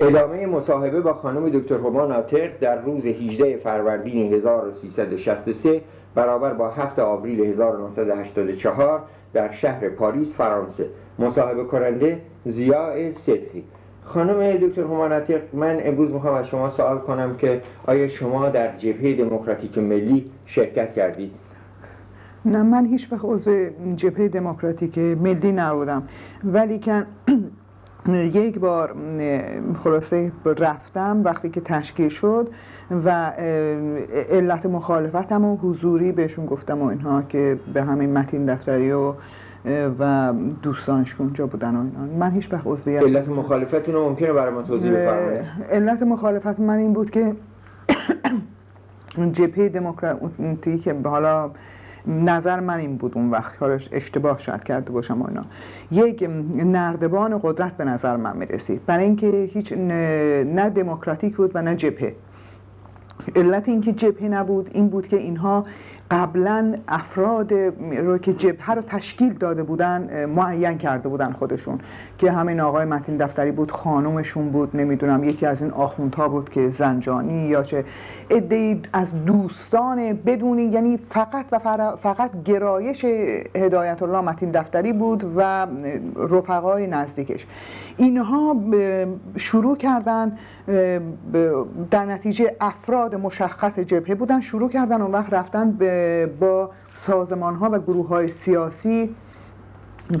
ادامه مصاحبه با خانم دکتر هما ناطق در روز 18 فروردین 1363 برابر با 7 آوریل 1984 در شهر پاریس فرانسه. مصاحبه کننده زیاء صدقی. خانم دکتر هما ناطق من امروز می‌خوام از شما سوال کنم که آیا شما در جبهه دموکراتیک ملی شرکت کردید؟ نه من هیچ وقت عضو جبهه دموکراتیک ملی نبودم. ولی که یک بار خلاصه رفتم وقتی که تشکیل شد و علت مخالفتم و حضوری بهشون گفتم و اینها که به همین متین دفتری و و دوستانش که اونجا بودن و اینا. من هیچ وقت عضویت علت مخالفتون رو ممکنه برای ما توضیح بفرمایید؟ علت مخالفت من این بود که جبهه دموکراتی که حالا نظر من این بود اون وقت حالا اشتباه شاید کرده باشم اینا. یک نردبان قدرت به نظر من می‌رسید. برای اینکه هیچ نه دموکراتیک بود و نه جبهه. علت اینکه جبهه نبود این بود که اینها قبلا افراد رو که جبهه رو تشکیل داده بودن معین کرده بودن خودشون. که همین آقای متین دفتری بود خانومشون بود نمی‌دونم یکی از این آخوندها بود که زنجانی یا چه. ادهی از دوستان بدونی یعنی فقط و فقط گرایش هدایت الله متین دفتری بود و رفقای نزدیکش. اینها شروع کردن در نتیجه افراد مشخص جبهه بودن شروع کردن اون وقت رفتن با سازمان ها و گروه های سیاسی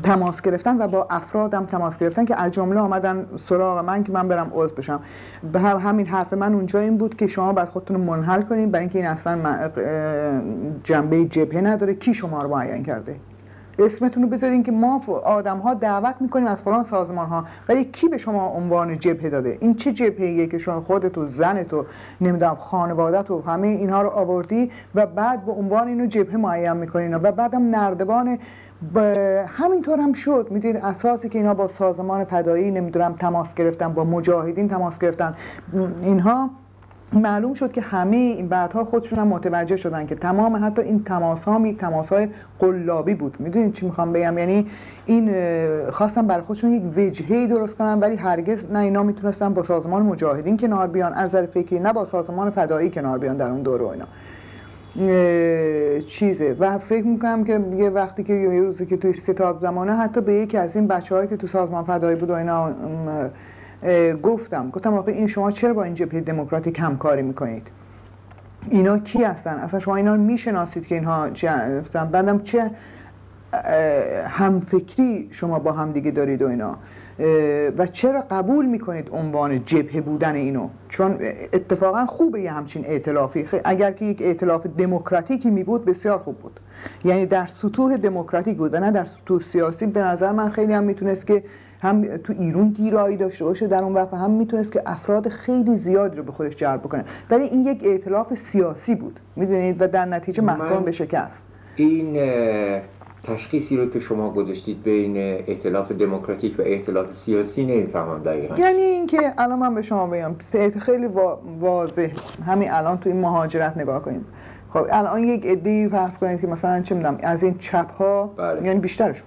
تماس گرفتن و با افرادم تماس گرفتن که از جمله آمدن سراغ من که من برم عضو بشم. به همین حرف من اونجا این بود که شما باید خودتون رو منحل کنید برای اینکه این اصلا جنبه جبهه نداره. کی شما رو معین کرده؟ اسمتون رو بذارین که ما آدم ها دعوت می‌کنیم از فلان سازمان ها ولی کی به شما عنوان جبهه داده؟ این چه جبهه که شما خودت و زنت و نمی‌دونم خانوادت و همه اینها رو آوردی و بعد به عنوان اینو جبهه معین می‌کنین و بعدم نردبان همینطور هم شد. می‌دونید اساسی که اینا با سازمان فدایی نمی‌دونم تماس گرفتن با مجاهدین تماس گرفتن. اینها معلوم شد که همه این بعدها خودشون هم متوجه شدن که تمام حتی این تماس ها یک تماس های قلابی بود. می‌دونید چی می‌خوام بگم؟ یعنی این خواستن برای خودشون یک وجهه درست کنن ولی هرگز نه اینا می‌تونستن با سازمان مجاهدین کنار بیان از نظر فکری نه با سازمان فدایی کنار بیان در اون دوره اینا. چیزه. و فکر می‌کنم که یه وقتی که یه روزی که توی ستاب زمانه حتی به یکی از این بچه که تو سازمان فدایی بود و اینا گفتم گفتم آقا این شما چرا با این جبهه دموکراتیک همکاری می‌کنید؟ اینا کی هستن؟ اصلا شما اینا می‌شناسید که اینها چی بعدم چه همفکری شما با هم دیگه دارید و اینا؟ و چرا قبول می‌کنید عنوان جبهه بودن اینو؟ چون اتفاقا خوبه یه همچین ائتلافی اگر که یک ائتلاف دموکراتیکی می بود بسیار خوب بود. یعنی در سطوح دموکراتیک بود و نه در سطوح سیاسی. به نظر من خیلی هم می‌تونست که هم تو ایران گیرایی داشته باشه در اون وقت هم می‌تونست که افراد خیلی زیادی رو به خودش جلب بکنه. ولی این یک ائتلاف سیاسی بود می‌دونید؟ و در نتیجه محکوم به شکست. این تشخیصی رو که شما گذاشتید بین ائتلاف دموکراتیک و ائتلاف سیاسی نمی‌فهمم دقیقا. یعنی اینکه الان من به شما بگم خیلی واضح همین الان تو این مهاجرت نگاه کنیم. خب الان یک عده‌ای فرض کنید که مثلا چه می‌دونم از این چپ ها بله. یعنی بیشترشون.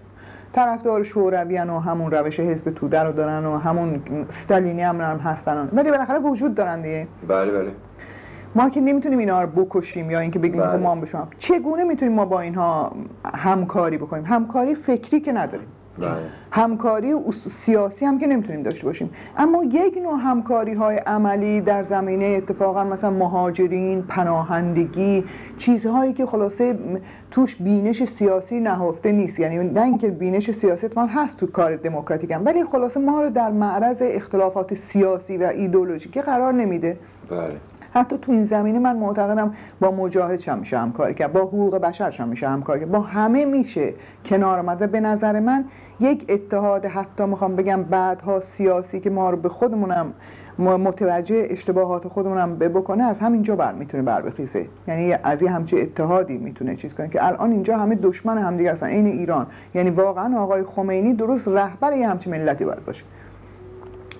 طرفدار شوروی و همون روش حزب توده رو دارن و همون ستالینی هم, هم هستن. ولی بالاخره وجود دارن دیگه. بله بله. ما که نمی‌تونیم اینا رو بکشیم یا اینکه بگیم بله. ما بشم. چگونه می‌تونیم ما با اینها همکاری بکنیم؟ همکاری فکری که نداریم. همکاری سیاسی هم که نمی‌تونیم داشته باشیم. اما یک نوع همکاری های عملی در زمینه اتفاقا مثلا مهاجرین پناهندگی چیزهایی که خلاصه توش بینش سیاسی نهفته نیست. یعنی نه اینکه بینش سیاسی اتفاقا هست تو کار دموکراتیک هم ولی خلاصه ما رو در معرض اختلافات سیاسی و ایدولوژیکی قرار نمیده. بله. حتی تو این زمینه من معتقدم با مجاهد هم میشه همکاری کرد با حقوق بشر هم میشه همکاری کرد. با همه میشه کنار آمد به نظر من یک اتحاد حتی می‌خوام بگم بعدها سیاسی که ما رو به خودمونم متوجه اشتباهات خودمونم بکنه از همینجا بر می‌تونه بر بخیزه. یعنی از یه همچه اتحادی می‌تونه چیز کنه که الان اینجا همه دشمن همدیگه هستن. این ایران. یعنی واقعا آقای خمینی درست رهبر یه همچین ملتی باید باشه.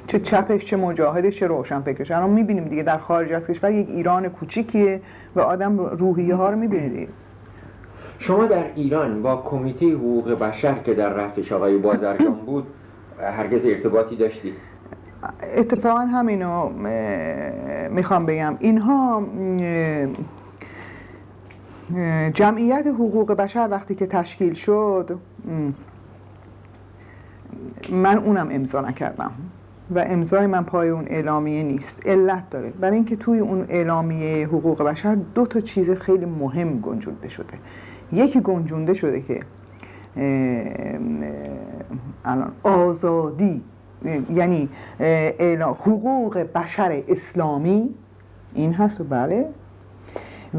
چه چپش چه مجاهدش چه روشن فکرش الان می‌بینیم دیگه در خارج از کشور یک ایران کوچیکیه و آدم روحیه ها رو می‌بینید. شما در ایران با کمیته حقوق بشر که در رأسش آقای بازرگان بود هرگز ارتباطی داشتید؟ اتفاقا همینو می‌خوام بگم. اینها جمعیت حقوق بشر وقتی که تشکیل شد من اونم امضا نکردم. و امضای من پای اون اعلامیه نیست. علت داره. برای اینکه توی اون اعلامیه حقوق بشر دو تا چیز خیلی مهم گنجونده شده. یکی گنجونده شده که الان آزادی یعنی حقوق بشر اسلامی این هست و بله.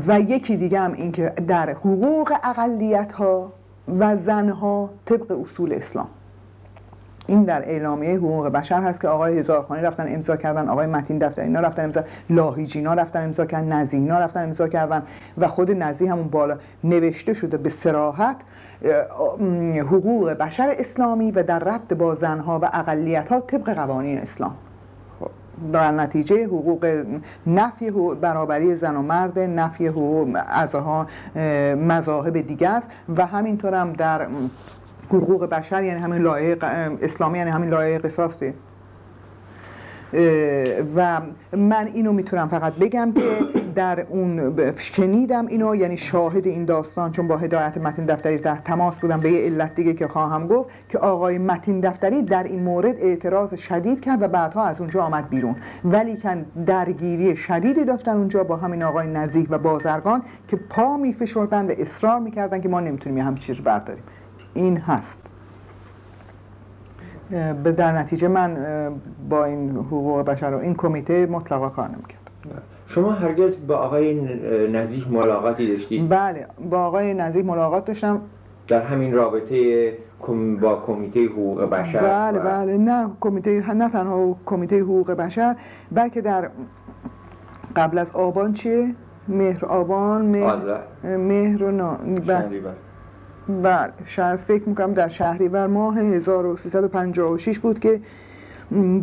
و یکی دیگه هم این که در حقوق اقلیت ها و زنها طبق اصول اسلام. این در اعلامیه حقوق بشر هست که آقای هزارخانی رفتن امضا کردن آقای متین دفتر اینا رفتن امضا لاهیجینا رفتن امضا کردن نزینا رفتن امضا کردن و خود نزی همون بالا نوشته شده به سراحت حقوق بشر اسلامی و در ربط با زنها و اقلیت ها طبق قوانین اسلام. خب، در نتیجه حقوق نفی برابری زن و مرد نفی حقوق ازها مذاهب دیگه است و همینطور هم در حقوق بشر یعنی همین لایه اسلامی یعنی همین لایه قصاصه و من اینو می‌تونم فقط بگم که در اون شنیدم اینو یعنی شاهد این داستان چون با هدایت متین دفتری در تماس بودم به یه علت دیگه که خواهم گفت که آقای متین دفتری در این مورد اعتراض شدید کرد و بعدها از اونجا آمد بیرون. ولی کن درگیری شدیدی داشتن اونجا با همین آقای نزیح و بازرگان که پا میفشردن و اصرار می‌کردن که ما نمی‌تونیم یه همچین چیز برداریم. این هست. به در نتیجه من با این حقوق بشر و این کمیته مطلقا کار نمی‌کرد. شما هرگز با آقای نزیح ملاقاتی داشتید؟ بله با آقای نزیح ملاقات داشتم. در همین رابطه با کمیته حقوق بشر بله بله نه کمیته نه تنها کمیته حقوق بشر بلکه در قبل از آبان چیه؟ مهر آبان مهر, مهر و نا... بله شهر فکر می‌کنم در شهریور ماه 1356 بود که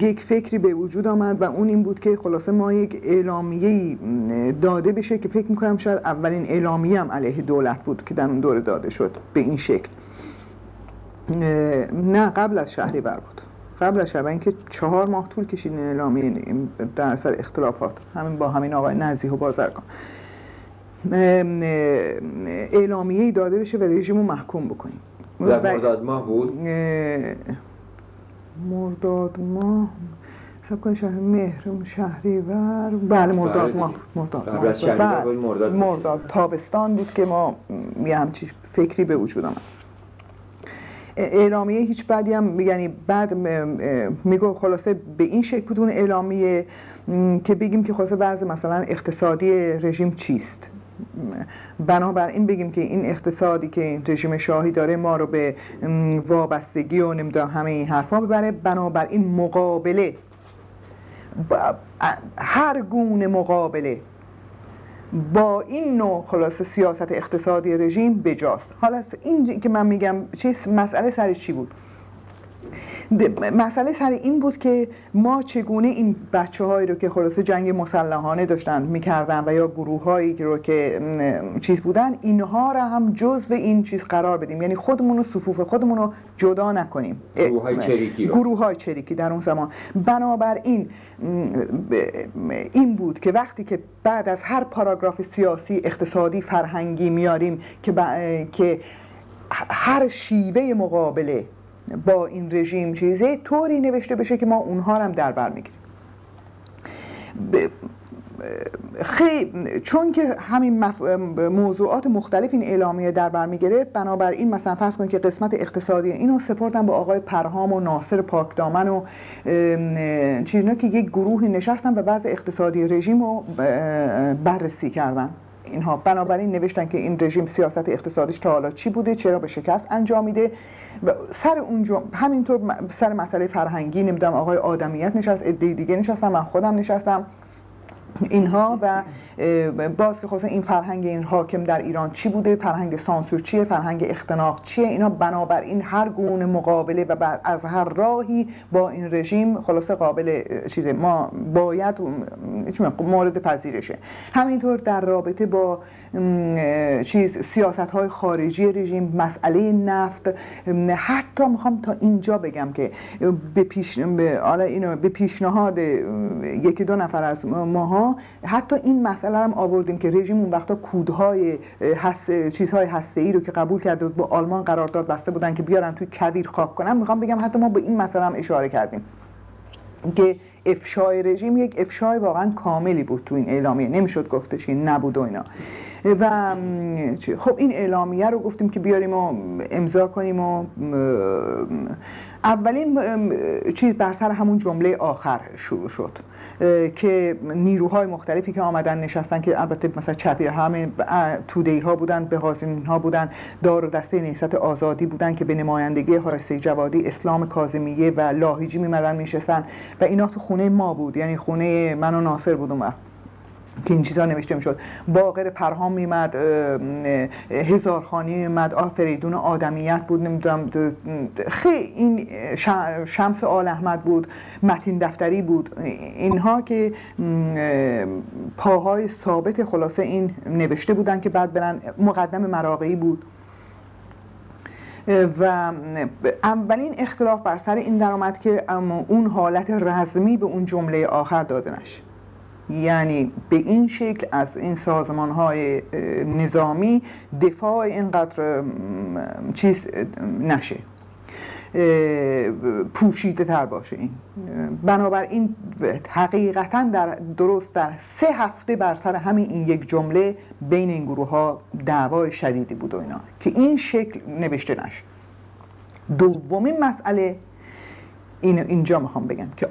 یک فکری به وجود آمد و اون این بود که خلاصه ما یک اعلامیه داده بشه که فکر می‌کنم شاید اولین اعلامیه هم علیه دولت بود که در اون دوره داده شد به این شکل. نه قبل از شهریور بود. قبل از شهریور اینکه چهار ماه طول کشید این اعلامیه در سر اختلافات. همین با همین آقای نزیح و بازرگان. اعلامیه داده بشه و رژیم رو محکوم بکنیم. در مرداد ماه بود؟ مرداد ماه. سب شهر مهر شهریور بله مرداد بله. ماه مرداد از بله. مرداد مرداد تابستان بود که ما یه همچی فکری به وجود آمد. اعلامیه هیچ بعدی هم یعنی بعد میگو خلاصه به این شکل بود اون اعلامیه که بگیم که خلاصه بعض مثلا اقتصادی رژیم چیست. بنابراین بگیم که این اقتصادی که رژیم شاهی داره ما رو به وابستگی و نمی‌دونم همه این حرفا ببره بنابراین مقابله هر گونه مقابله با این نوع خلاصه سیاست اقتصادی رژیم بجاست. حالا این که من میگم چیز مسئله سرش چی بود؟ مسئله سر این بود که ما چگونه این بچه هایی رو که خلاصه جنگ مسلحانه داشتن می‌کردن و یا گروه هایی رو که چیز بودن اینها را هم جزء این چیز قرار بدیم. یعنی خودمون رو صفوف خودمون رو جدا نکنیم. گروه های چریکی گروه های چریکی در اون زمان. بنابراین این بود که وقتی که بعد از هر پاراگراف سیاسی اقتصادی فرهنگی میاریم که, که هر شیوه مقابله با این رژیم چیزه طوری نوشته بشه که ما اونها هم در بر می‌گیریم. خیلی چون که همین موضوعات مختلف این اعلامیه در بر می‌گیره بنابراین مثلا فرض کنید که قسمت اقتصادی اینو سپردن با آقای پرهام و ناصر پاکدامن و چیزنا که یک گروهی نشستن و بعض اقتصادی رژیم رو بررسی کردن اینها. بنابراین نوشتن که این رژیم سیاست اقتصادیش تا حالا چی بوده چرا به شکست انجام میده. سر اونجا همینطور سر مسئله فرهنگی نمی‌دونم آقای آدمیت نشست عده دیگه نشستم من خودم نشستم. اینها و باز که خلاصه این فرهنگ این حاکم در ایران چی بوده؟ فرهنگ سانسور چیه؟ فرهنگ اختناق چیه؟ اینا بنابراین هر گونه مقابله و از هر راهی با این رژیم خلاصه قابل چیزه. ما باید مورد پذیرشه. همینطور در رابطه با چیز سیاست های خارجی رژیم مسئله نفت حتی می‌خوام تا اینجا بگم که به پیش به اینو به پیشنهاد یکی دو نفر از ماها حتی این مسئله هم آوردیم که رژیم اون وقتا کودهای حس... چیزهای هسته ای رو که قبول کرده بود با آلمان قرارداد بسته بودن که بیارن توی کویر خاک کنن. می‌خوام بگم حتی ما به این مسئله هم اشاره کردیم که افشای رژیم یک افشای واقعا کاملی بود تو این اعلامیه. نمی‌شد گفتش این نبود و اینا. و خب این اعلامیه رو گفتیم که بیاریم و امضا کنیم و اولین چیز بر سر همون جمله آخر شروع شد. که نیروهای مختلفی که آمدن نشستن که البته مثلا چپی همه تودهی ها بودن به ها بودن دار دسته نیست آزادی بودن که به نمایندگی حارسه جوادی اسلام کاظمیه و لاهیجی میمدن میشستن و اینا تو خونه ما بود یعنی خونه من و ناصر بود اون وقت. که این چیزها نوشته می‌شد. باقر پرهام میمد هزارخانی میمد آفریدون آدمیت بود نمی‌دونم خیلی این شمس آل احمد بود متین دفتری بود. اینها که پاهای ثابت خلاصه این نوشته بودن که بعد برن مقدم مراقعی بود. و اولین اختلاف بر سر این درآمد که اون حالت رزمی به اون جمله آخر داده نشه یعنی به این شکل از این سازمان های نظامی دفاع اینقدر چیز نشه. پوشیده تر باشه این. بنابراین حقیقتا در درست در سه هفته بر سر همین این یک جمله بین این گروه ها دعوای شدیدی بود و اینا که این شکل نوشته نشه. دومین مسئله این اینجا می‌خوام بگم که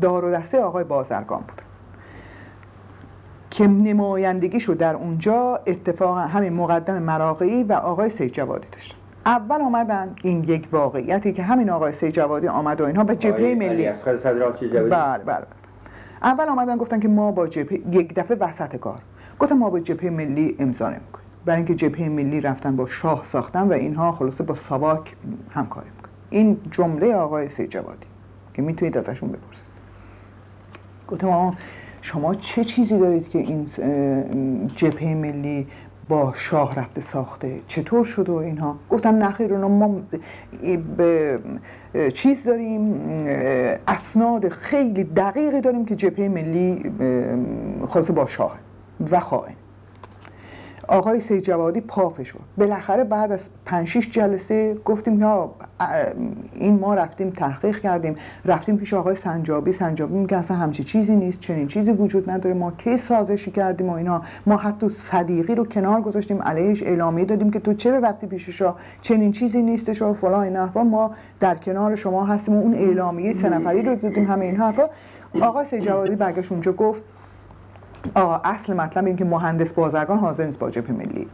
دار و دسته آقای بازرگان بود که نمایندگیشو در اونجا اتفاقا همین مقدم مراقعی و آقای سید جوادی داشتن اول آمدن این یک واقعیتی که همین آقای سید جوادی آمد و اینها به جبهه ملی بله بله اول آمدن گفتن که ما با جبهه یک دفعه وسط کار. گفتم ما با جبهه ملی امضا نمی‌کنیم. برای اینکه جبهه ملی رفتن با شاه ساختن و اینها خلاصه با سواک همکاری می‌کنن. این جمله آقای سید جوادی که می‌تونید ازشون بپرسید. گفتم شما چه چیزی دارید که این جبهه ملی با شاه رفته ساخته؟ چطور شده و اینها؟ گفتن نخیر ما به چیز داریم اسناد خیلی دقیقی داریم که جبهه ملی خلاصه با شاه و خواهن آقای سید جوادی پافه شد. بالاخره بعد از 5 6 جلسه گفتیم یا این ما رفتیم تحقیق کردیم. رفتیم پیش آقای سنجابی. سنجابی میگه اصلا همچی چیزی نیست چنین چیزی وجود نداره. ما کی سازشی کردیم و اینا. ما حتی صدیقی رو کنار گذاشتیم. علیهش اعلامیه دادیم که تو چرا رفتی پیشش چنین چیزی نیستش و فلان این حرفا. ما در کنار شما هستیم و اون اعلامیه سه نفری رو دادیم همه این حرفا. آقای سید جوادی برگشت اونجا گفت آقا اصل مطلب این که مهندس بازرگان حاضر نیست با جبهه ملی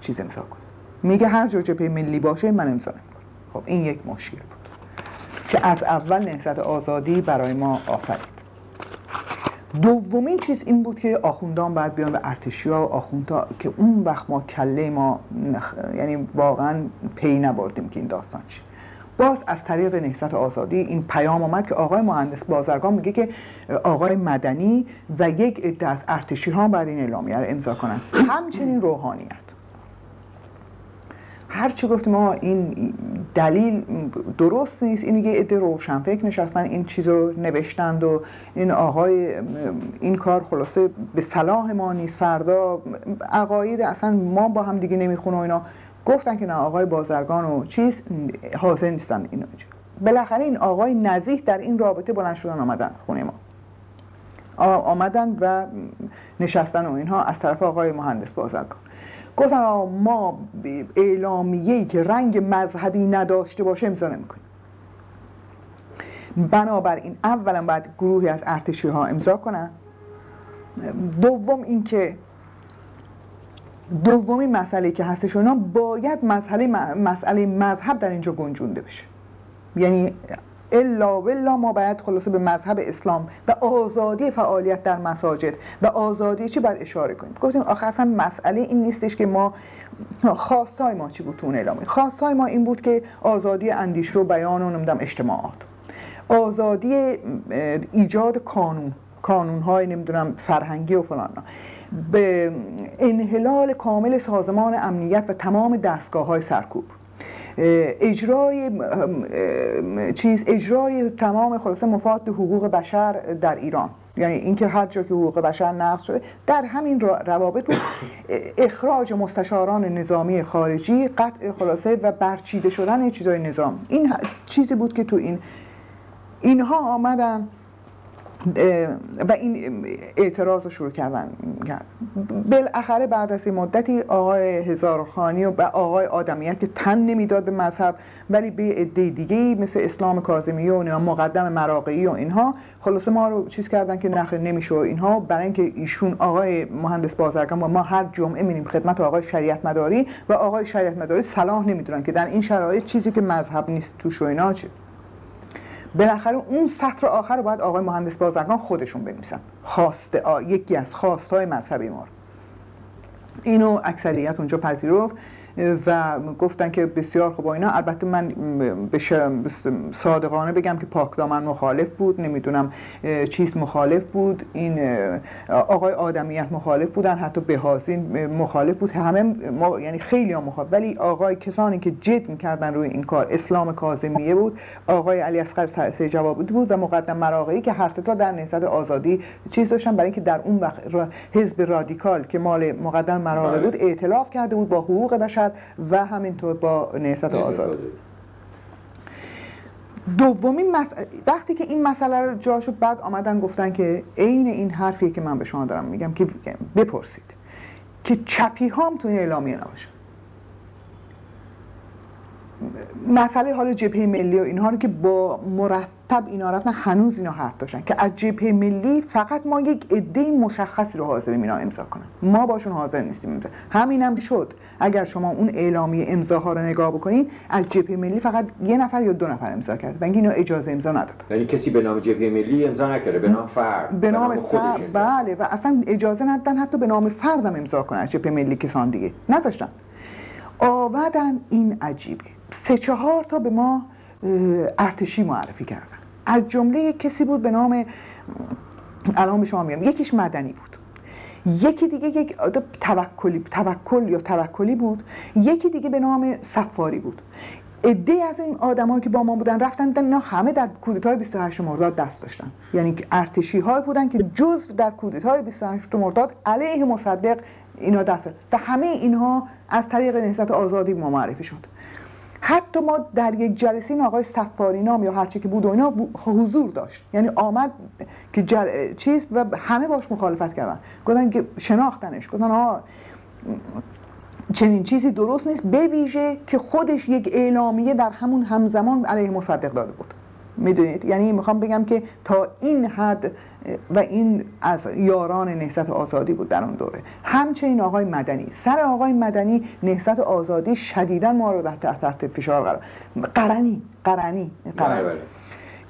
چیز امضا کنه. میگه هر جا جبهه ملی باشه من امضا خب این یک مشکل بود که از اول نهضت آزادی برای ما آفرید. دومین چیز این بود که آخوندان باید بیان به ارتشی ها و آخوندا که اون وقت ما کله ما نخ... یعنی واقعا پی نبردیم که این داستان چی باز از طریق نهضت آزادی این پیام آمد که آقای مهندس بازرگان میگه که آقای مدنی و یک عده از ارتشی ها باید این اعلامیه رو امضا کنن همچنین روحانیت. هرچی گفتیم ما این دلیل درست نیست. این یه عده روشنفکر نشستن این چیز رو نوشتند و این آقای این کار خلاصه به صلاح ما نیست. فردا عقاید اصلا ما با هم دیگه نمی‌خونه و اینا. گفتن که نه آقای بازرگان و چیز حاضر نیستن اینو بالاخره این آقای نزیح در این رابطه بلند شدن آمدن خونه ما. آمدن و نشستن و اینها از طرف آقای مهندس بازرگان. گفتن ما اعلامیه‌ای که رنگ مذهبی نداشته باشه امضا نمی‌کنیم. بنابراین اولا باید گروهی از ارتشی ها امضا کنن. دوم اینکه دومی مسئله که هستش اونا باید مسئله مسئله مذهب در اینجا گنجونده بشه. یعنی الا ولا ما باید خلاصه به مذهب اسلام و آزادی فعالیت در مساجد و آزادی چی باید اشاره کنیم؟ گفتیم آخه اصلا مسئله این نیستش که ما خواستای ما چی بود تو اون اعلامیه خواستای ما این بود که آزادی اندیشه و بیان و نمی‌دونم اجتماعات. آزادی ایجاد قانون کانون های نمی‌دونم فرهنگی و فلان به انحلال کامل سازمان امنیت و تمام دستگاه های سرکوب اجرای چیز اجرای تمام خلاصه مفاد حقوق بشر در ایران. یعنی اینکه هر جا که حقوق بشر نقض شده در همین روابط بود اخراج مستشاران نظامی خارجی قطع خلاصه و برچیده شدن چیزای نظام. این چیزی بود که تو این اینها آمدن و این اعتراض رو شروع کردن بالاخره بعد از این مدتی آقای هزارخانی و آقای آدمیت که تن نمی‌داد به مذهب ولی به عده دیگه مثل اسلام کاظمی و مقدم مراقعی و اینها خلاصه ما رو چیز کردن که نخیر نمیشه و اینها. برای اینکه ایشون آقای مهندس بازرگان و ما هر جمعه میریم خدمت آقای شریعت مداری و آقای شریعت مداری صلاح نمی‌دونن که در این شرایط چیزی که مذهب نیست توش و اینا بالاخره اون سطر آخر رو باید آقای مهندس بازرگان خودشون بنویسن. خواسته یکی از خواستهای مذهبی ما اینو اکثریت اونجا پذیرفت. و گفتن که بسیار خوب اینا. البته من به صادقانه بگم که پاکدامن مخالف بود. نمی‌دونم چیز مخالف بود. این آقای آدمیت مخالف بودن. حتی بهازین مخالف بود. همه ما یعنی خیلی هم مخالف. ولی آقای کسانی که جد می‌کردن روی این کار اسلام کاظمیه بود. آقای علی اصغر جواب بود و مقدم مراقعی که هر تا در نهضت آزادی چیز داشتن. برای اینکه در اون وقت حزب رادیکال که مال مقدم مراقعی بود ائتلاف کرده بود با حقوق بشر. و همینطور با نهست آزاد. دومین مسئله وقتی که این مسئله رو جا شد بعد آمدن گفتن که عین این حرفی که من به شما دارم میگم که بپرسید که چپی هم تو این اعلامیه نباشه. مسئله حال جبهه ملی و اینها رو که با مرتب اینا رفتن هنوز اینا حرف داشتن که از جبهه ملی فقط ما یک عده مشخصی رو حاضریم اینا امضا کنن. ما باشون حاضر نیستیم امضا. همین هم شد. اگر شما اون اعلامیه امضاها رو نگاه بکنید از جبهه ملی فقط یه نفر یا دو نفر امضا کرد و اینا اجازه امضا نداد. یعنی کسی به نام جبهه ملی امضا نکرده به نام فرد به نام فرد بله و اصلا اجازه ندادن حتی به نام فردم امضا کنن جبهه ملی کسان دیگه. نذاشتن. آمدن این عجیبه. سه چهار تا به ما ارتشی معرفی کردن. از جمله کسی بود به نام الان به شما میگم یکیش مدنی بود. یکی دیگه یک توکلی توکل یا توکلی بود. یکی دیگه به نام سفاری بود. عده از این آدمایی که با ما بودن رفتن اینا همه در کودتای 28 مرداد دست داشتن. یعنی ارتشی های بودن که جز در کودتای 28 مرداد علیه مصدق اینا دست و همه اینها از طریق نهضت آزادی ما معرفی شد. حتی ما در یک جلسه این آقای سفاری نام یا هرچی که بود و اینا حضور داشت. یعنی آمد که جل... چیز و همه باش مخالفت کردن. گفتن که شناختنش. گفتن آقا چنین چیزی درست نیست. به ویژه که خودش یک اعلامیه در همون همزمان علیه مصدق داده بود. می‌دونید؟ یعنی می‌خوام بگم که تا این حد و این از یاران نهضت آزادی بود در اون دوره. همچنین آقای مدنی سر آقای مدنی نهضت آزادی شدیدا ما رو در تحت فشار قرار قرنی قرنی قرنی. بله، بله.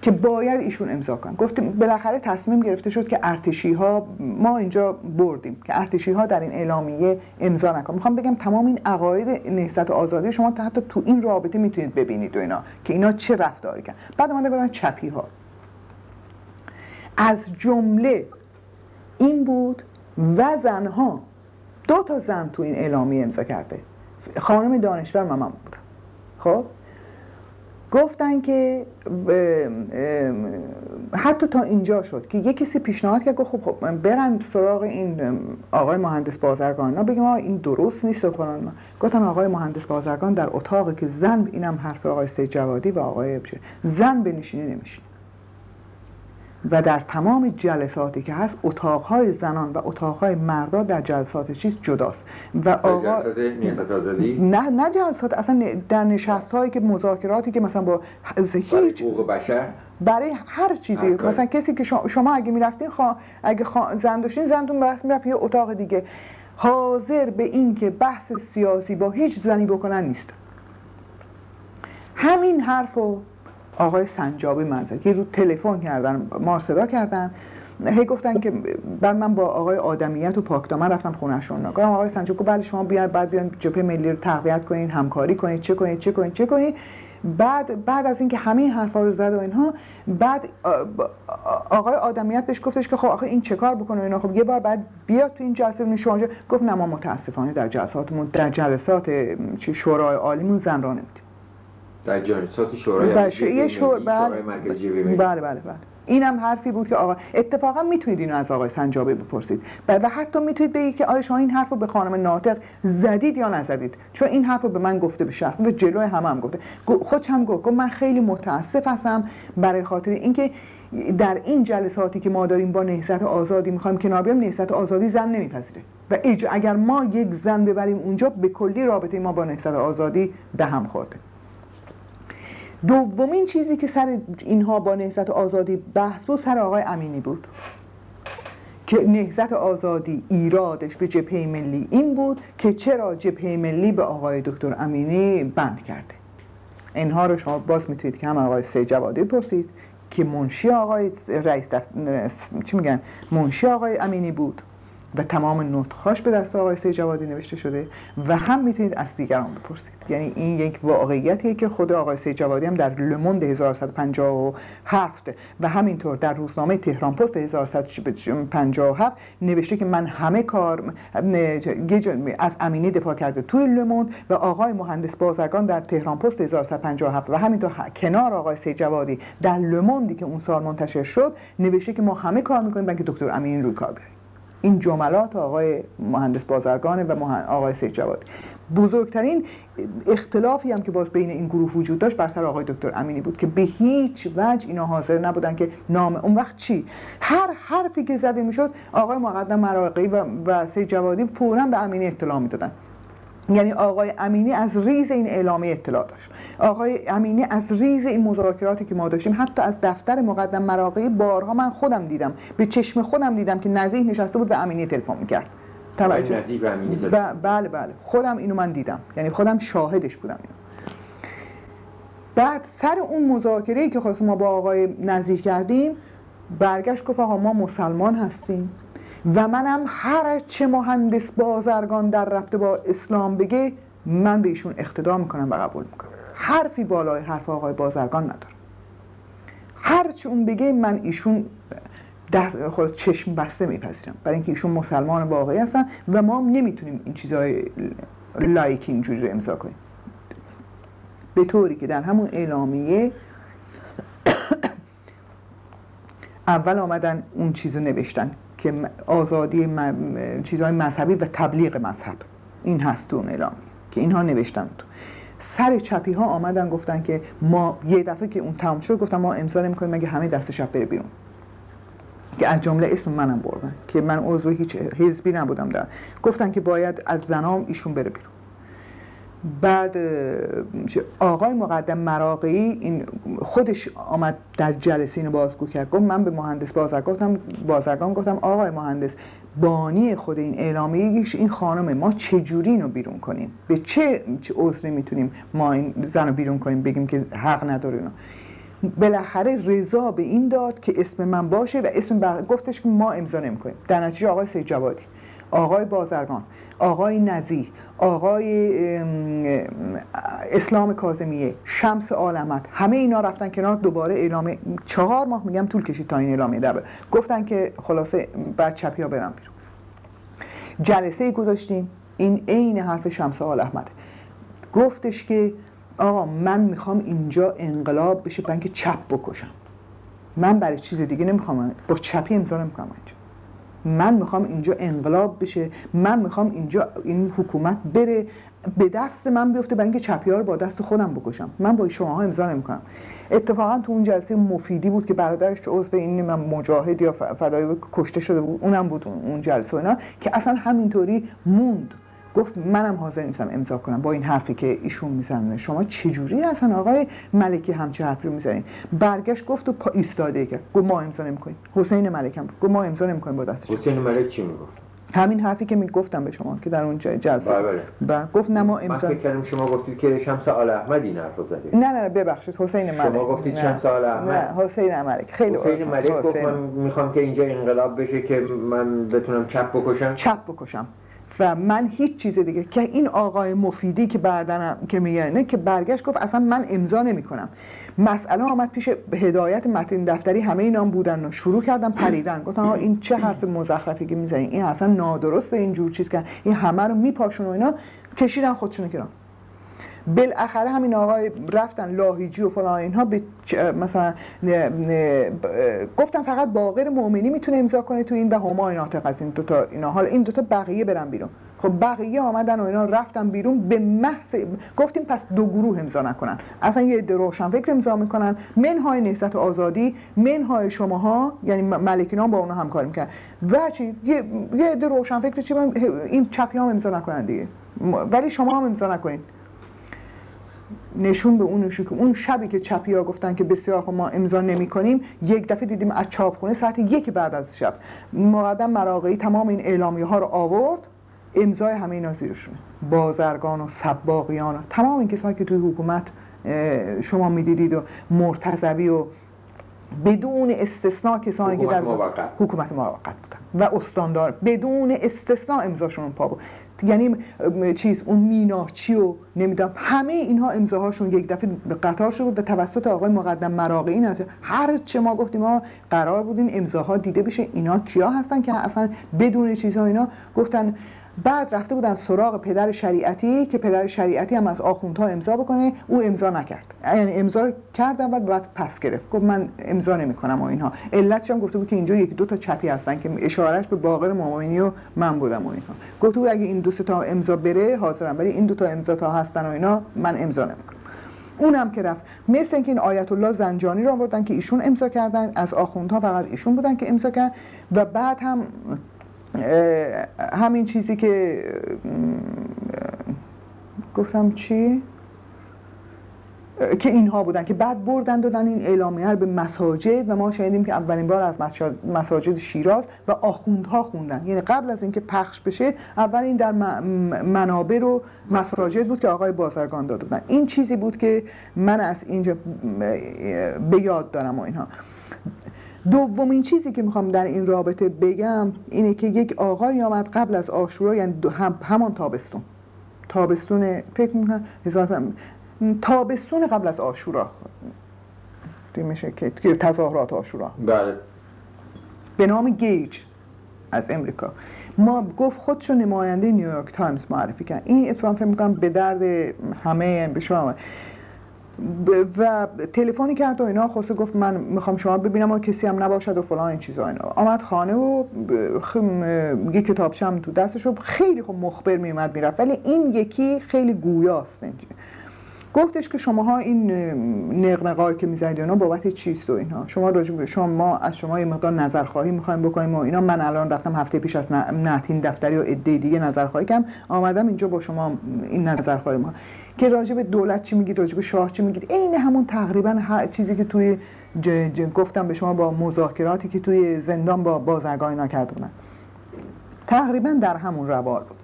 که باید ایشون امضا کنن. گفتیم بالاخره تصمیم گرفته شد که ارتشی ها ما اینجا بردیم که ارتشی ها در این اعلامیه امضا نکن می‌خوام بگم تمام این عقاید نهضت آزادی شما حتی تو این رابطه می‌تونید ببینید و اینا که اینا چه رفتاری کردن. بعد اومده گفتن چپی ها از جمله این بود و زنها دو تا زن تو این اعلامیه امضا کرده. خانم دانشور ممم بودن خب؟ گفتن که حتی تا اینجا شد که یه کسی پیشنهاد کرد گفت خب, خب برن سراغ این آقای مهندس بازرگان. نه بگیم این درست نیست و کنن گفتن آقای مهندس بازرگان در اتاقی که زن اینم حرف آقای سید جوادی و آقای زن بنشینه نمیشینه. و در تمام جلساتی که هست اتاقهای زنان و اتاقهای مردا در جلسات چیز جداست. و آقا نه نه جلسات اصلا در نشست هایی که مذاکراتی که مثلا با هیچ بشر؟ برای هر چیزی. مثلا کسی که شما, شما اگه می‌رفتین خوا... اگه خوا... زن داشتین زنتون برفت می‌رفت یه اتاق دیگه. حاضر به این که بحث سیاسی با هیچ زنی بکنن نیست. همین حرفو آقای سنجابی منزل که رو تلفن کردن ما صدا کردن. هی گفتن که بعد من با آقای آدمیت و پاکدامن رفتم خونهشون. گفتم آقای سنجاب بعد شما بیاید بعد بیان جبهه ملی رو تقویت کنین همکاری کنید چه کنید چه کنید چه کنید بعد بعد از اینکه همه این حرفا رو زد و اینها بعد آقای آدمیت بهش گفتش که خب آخه این چه کار بکنه اینا. خب یه بار بعد بیاد تو این جلسه رو شما گفت نه ما متاسفانه در جلساتمون در جلسات شورای عالیمون زن را نمیدیم. در جلسات شورای بله شورای بله بله. بله اینم حرفی بود که آقا اتفاقا می‌تونید اینو از آقای سنجابی بپرسید. و حتی می‌تونید بگید که آیا شما این حرف رو به خانم ناطق زدید یا نزدید؟ چون این حرف رو به من گفته به شخص به جلوی همه هم گفته. خودش هم گفت من خیلی متاسف هستم برای خاطر اینکه در این جلساتی که ما داریم با نهضت آزادی می‌خوایم کنار بیام نهضت آزادی زن نمیپذیره. و اگر ما یک زن ببریم اونجا به کلی رابطه ما با نهضت آزادی به هم خورده. دومین چیزی که سر اینها با نهزت آزادی بحث بود سر آقای امینی بود. که نهزت آزادی ایرادش به جبهه ملی این بود که چرا جبهه ملی به آقای دکتر امینی بند کرده. اینها رو شما باز می‌تونید که هم آقای سی جوادی پرسید که منشی آقای رئیس چی میگن؟ منشی آقای امینی بود. و تمام نطخاش به دست آقای سی جوادی نوشته شده و هم می‌تونید از دیگران بپرسید. یعنی این یک واقعیتیه که خود آقای سی جوادی هم در لموند 1157 و همینطور در روزنامه تهران پست 1157 نوشته که من همه کار از امینی دفاع کرده توی لموند و آقای مهندس بازرگان در تهران پست 1157 و همینطور کنار آقای سی جوادی در لموندی که اون سال منتشر شد نوشته که ما همه کار می‌کنیم بلکه دکتر امینی روی کار بریم این جملات آقای مهندس بازرگانه و آقای سید جواد. بزرگترین اختلافی هم که باز بین این گروه وجود داشت بر سر آقای دکتر امینی بود که به هیچ وجه اینا حاضر نبودن که نام اون وقت چی. هر حرفی که زده می‌شد آقای مقدم مراقعی و, و سید جوادی فورا به امینی اطلاع می‌دادن. یعنی آقای امینی از ریز این اعلامیه اطلاع داشت. آقای امینی از ریز این مذاکراتی که ما داشتیم حتی از دفتر مقدم مراقعی بارها من خودم دیدم به چشم خودم دیدم که نزیح نشسته بود به امینی تلفن می‌کرد. توجه. بله بله. خودم اینو من دیدم. یعنی خودم شاهدش بودم اینو. بعد سر اون مذاکره که خواست ما با آقای نزیح کردیم برگشت گفت آقا ما مسلمان هستیم. و منم هر چه مهندس بازرگان در رفته با اسلام بگه من به ایشون اقتدا می‌کنم و قبول می‌کنم. حرفی بالای حرف آقای بازرگان ندارم. هر چه اون بگه من ایشون در خود چشم بسته میپذیرم. برای اینکه ایشون مسلمان واقعی هستن و ما نمی‌تونیم این چیزهای لایکی اینجوری رو امضا کنیم. به طوری که در همون اعلامیه اول آمدن اون چیزو نوشتن. که آزادی چیزهای مذهبی و تبلیغ مذهب. این هست اون اعلام. که اینها نوشتن تو. سر چپی ها آمدن گفتن که ما یه دفعه که اون تمام شد گفتن ما امضا نمی‌کنیم مگه همه دست شب بره بیرون؟ که از جمله اسم منم بردن که من عضو هیچ حزبی نبودم در. گفتن که باید از زنام ایشون بره بیرون. بعد آقای مقدم مراقعی این خودش آمد در جلسه اینو بازگو کرد. گفت من به مهندس بازرگان گفتم بازرگان گفتم آقای مهندس بانی خود این اعلامیه این خانمه ما چجوری اینو بیرون کنیم؟ به چه عذری می‌تونیم ما این زن رو بیرون کنیم بگیم که حق نداره اینو؟ بالاخره رضا به این داد که اسم من باشه و اسم گفتش که ما امضا نمی‌کنیم. در نتیجه آقای سید جوادی. آقای بازرگان آقای نزی آقای اسلام کازمیه شمس عالمت همه اینا رفتن کنار دوباره اعلامه چهار ماه میگم طول کشید تا این اعلامه در گفتن که خلاصه بعد چپی ها برن بیرون. جلسه گذاشتیم این عین حرف شمس آل احمده گفتش که آقا من می‌خوام اینجا انقلاب بشه برای چپ بکشم. من برای چیز دیگه نمی‌خوام با چپی امضا نمی‌کنم اینجا. من می‌خوام اینجا انقلاب بشه من می‌خوام اینجا این حکومت بره به دست من بیفته برای اینکه چپی رو با دست خودم بکشم. من با شما امضا نمی‌کنم. اتفاقا تو اون جلسه مفیدی بود که برادرش عضو این من مجاهد یا فدایی کشته شده بود اونم بود اون جلسه اینا که اصلا همینطوری موند. گفت منم حاضر نیستم امضا کنم با این حرفی که ایشون می‌زنه. شما چجوری اصلا آقای ملکی همچه حرفی رو می‌زنین برگشت گفت و پا ایستاده کرد. گفت ما امضا نمی‌کنیم. حسین ملک هم گفت ما امضا نمی‌کنیم با دستش. حسین ملک چی می‌گفت؟ همین حرفی که می‌گفتم به شما که در اون جلسه. بله و گفت نه ما امضا من فکر کردم شما گفتید که شمس آل احمد این حرفو زده. نه نه ببخشید حسین ملک. شما گفتید نه. شمس آل احمد. نه حسین ملک. خیلی حسین ملک. گفت. من می‌خوام که اینجا انقلاب بشه که من بتونم چپ بکشم. چپ بکشم. و من هیچ چیز دیگه که این آقای مفیدی که بعدن که میگه که برگشت گفت اصلا من امضا نمی کنم مسئله آمد پیش هدایت متن دفتری همه اینا هم بودن و شروع کردم پریدن. گفتن این چه حرف مزخرفی که می‌زنی؟ این اصلا نادرسته این جور چیز که این همه رو میپاشون و اینا. کشیدن خودشونو کنار. بالاخره همین آقای رفتن لاهیجی و فلان اینها به مثلا گفتن فقط باقر مؤمنی می‌تونه امضا کنه تو این و هما ناطق از این دوتا اینا. حالا این دوتا بقیه برن بیرون. خب بقیه آمدن و اینا رفتن بیرون به محض گفتیم پس دو گروه امضا نکنن. اصلا یه عده روشن فکر امضا می‌کنن. منهای نهضت آزادی منهای شماها یعنی م- ملکینا با اونا همکاری می‌کنن و چی؟ یه عده روشن فکر چی؟ این چپی هم امضا نکنن دیگه. ولی شما هم امضا نکنین. نشون به اون نشون که اون شبی که چپی ها گفتن که بسیار خب ما امضا نمی کنیم یک دفعه دیدیم از چاپخونه ساعت یک بعد از شب. مقدم مراقعی تمام این اعلامیه ها رو آورد امضای همه اینا زیرشونه. بازرگان و سباقیان و تمام این کسایی که توی حکومت شما می‌دیدید و مرتضوی و بدون استثناء کسانی که در موقت. حکومت موقت بودن و استاندار بدون استثناء امضاشون پا بود. یعنی چیز اون میناچی و نمی‌دونم همه اینها امضاهاشون یک دفعه قطار شد به توسط آقای مقدم مراقعی نه هر چه ما گفتیم ما قرار بود این امضاها دیده بشه اینا کیا هستن که اصلا بدون چیزها اینا گفتن بعد رفته بودن سراغ پدر شریعتی که پدر شریعتی هم از آخوندها امضا بکنه او امضا نکرد. یعنی امضا کرد و بعد پس گرفت. گفت من امضا نمی‌کنم و اینها. علتش هم گفته بود که اینجا یک دو تا چپی هستن که اشارش به باقر مومنی و من بودم و اینها. گفته بود اگه این دو تا امضا بره حاضرم ولی این دو تا امضا تا هستن و اینا من امضا نمی‌کنم. اونم که رفت. مثل اینکه این آیت الله زنجانی رو آوردن که ایشون امضا کردن. از آخوندها فقط ایشون بودن که امضا کردن. و بعد هم همین چیزی که گفتم چی؟ که اینها بودن که بعد بردن دادن این اعلامیه رو به مساجد و ما شنیدیم که اولین بار از مساجد- شیراز و آخوندها خوندن. یعنی قبل از اینکه پخش بشه اول این در م- منابر و مساجد بود که آقای بازرگان داده بودن. این چیزی بود که من از اینجا به یاد دارم و اینها. دومین چیزی که می‌خوام در این رابطه بگم اینه که یک آقای آمد قبل از آشورا یعنی هم همان تابستون. تابستون فکر می‌کنم هزار تابستون قبل از آشورا. میشه که تظاهرات آشورا. بله. به نام گیج از امریکا. ما گفت خودشو نماینده نیویورک تایمز معرفی کرد. این اتفاقا فکر می‌کنم به درد همه به شما و تلفنی کرد و اینا خواسته گفت من می‌خوام شما ببینم و کسی هم نباشد و فلان این چیزا اینا. آمد خانه و یه کتابچه هم تو دستش رو خیلی خب مخبر میومد می‌رفت. ولی این یکی خیلی گویاست اینجا. گفتش که شماها این نقنقایی که می‌زنید اینا بابت چیست و اینها شما راجع به شما ما از شما یه مقدار نظرخواهی می‌خوایم بکنیم و اینا. من الان رفتم هفته پیش از نعتین دفتری و عده دیگه نظرخواهی کردم. آمدم اینجا با شما این نظرخواهی ما. که راجع به دولت چی میگید راجع به شاه چی میگید؟ عین همون تقریبا هر چیزی که توی ج- ج- گفتم به شما با مذاکراتی که توی زندان با بازرگان اینا کرده تقریبا در همون روال بود.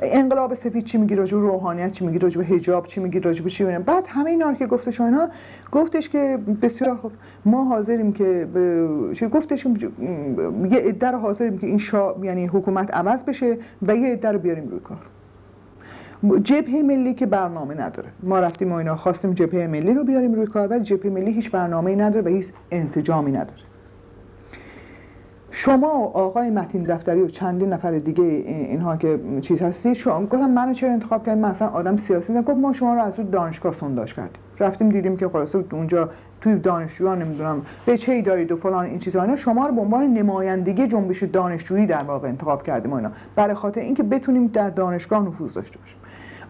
انقلاب سفید چی میگی راجع روحانیت چی میگی راجع به حجاب چی میگی راجع به چی میگی بعد همه اینا که گفتش اینا گفتش که بسیار خوب ما حاضریم که ب... گفتش یه عده حاضریم که این شا... یعنی حکومت عوض بشه و یه عده رو بیاریم روی کار. جبهه ملی که برنامه نداره. ما رفتیم و اینا خواستیم جبهه ملی رو بیاریم روی کار و جبهه ملی هیچ برنامه‌ای نداره و هیچ انسجامی نداره. شما و آقای متین دفتری و چندین نفر دیگه اینها که چیز هستی شما گفتم منو چرا انتخاب کردیم من اصلا آدم سیاسی گفت ما شما رو از رو دانشگاه سونداش کردیم. رفتیم دیدیم که خلاصه اونجا توی دانشجویان نمی‌دونم به چه دارید و فلان این چیزا شما رو به عنوان نمایندگی جنبش دانشجویی در واقع انتخاب کردیم اینا. برای خاطر اینکه بتونیم در دانشگاه نفوذ داشته باشیم.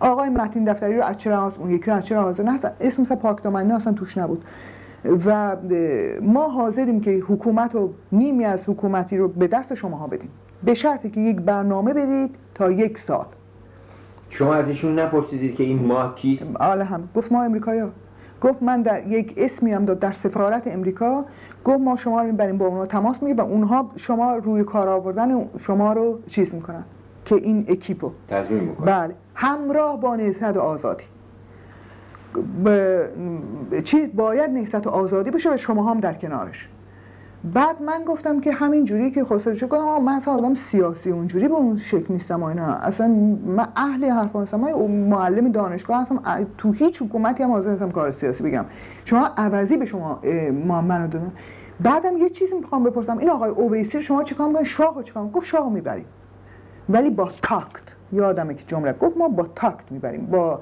آقای متین دفتری رو از چرا اون یکی رو از چرا حاضر نه اصلا اسم مثلا پاک دامنی اصلا توش نبود. و ما حاضریم که حکومت و نیمی از حکومتی رو به دست شماها بدیم. به شرطی که یک برنامه بدید تا یک سال. شما از ایشون نپرسیدید که این ماه کیست؟ حالا هم. گفت ما امریکایی گفت من در یک اسمی هم داد در سفارت امریکا. گفت ما شما رو می‌بریم با اونها تماس می‌گیریم و اونها شما روی کار آوردن شما رو چیز می‌کنن که این اکیپو. تضمین می‌کنن. بله. همراه با نهضت آزادی. چی؟ باید نهضت آزادی باشه و شما هم در کنارش. بعد من گفتم که همین جوری که خسروچه گفتم من اصلا آدم سیاسی اونجوری به اون شکل نیستم و اینا. اصلا من اهل حرف نیستم من معلم دانشگاه هستم. تو هیچ حکومتی هم حاضر نیستم کار سیاسی بگم. شما عوضی به شما ما منو دادن. بعدم یه چیزی می‌خوام بپرسم. این آقای اویسی شما چیکار می‌کنین شاه چیکار گفت شاه می‌بریم. ولی با تاکت. یادمه که جمله. گفت ما با تاکت می‌بریم با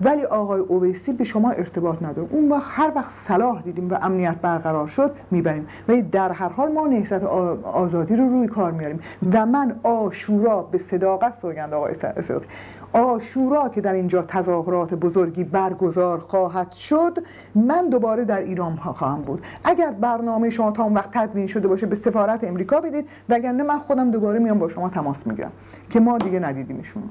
ولی آقای اویسی به شما ارتباط نداره. اون وقت هر وقت صلاح دیدیم و امنیت برقرار شد می‌بریم. ولی در هر حال ما نهضت آزادی رو روی کار میاریم و من آشورا به صداقت سوگند آقای صداقی آشورا که در اینجا تظاهرات بزرگی برگزار خواهد شد من دوباره در ایران خواهم بود. اگر برنامه شما تا اون وقت تدوین شده باشه به سفارت امریکا بدید. وگرنه من خودم دوباره میام با شما تماس می‌گیرم. که ما دیگه ندیدیمشون.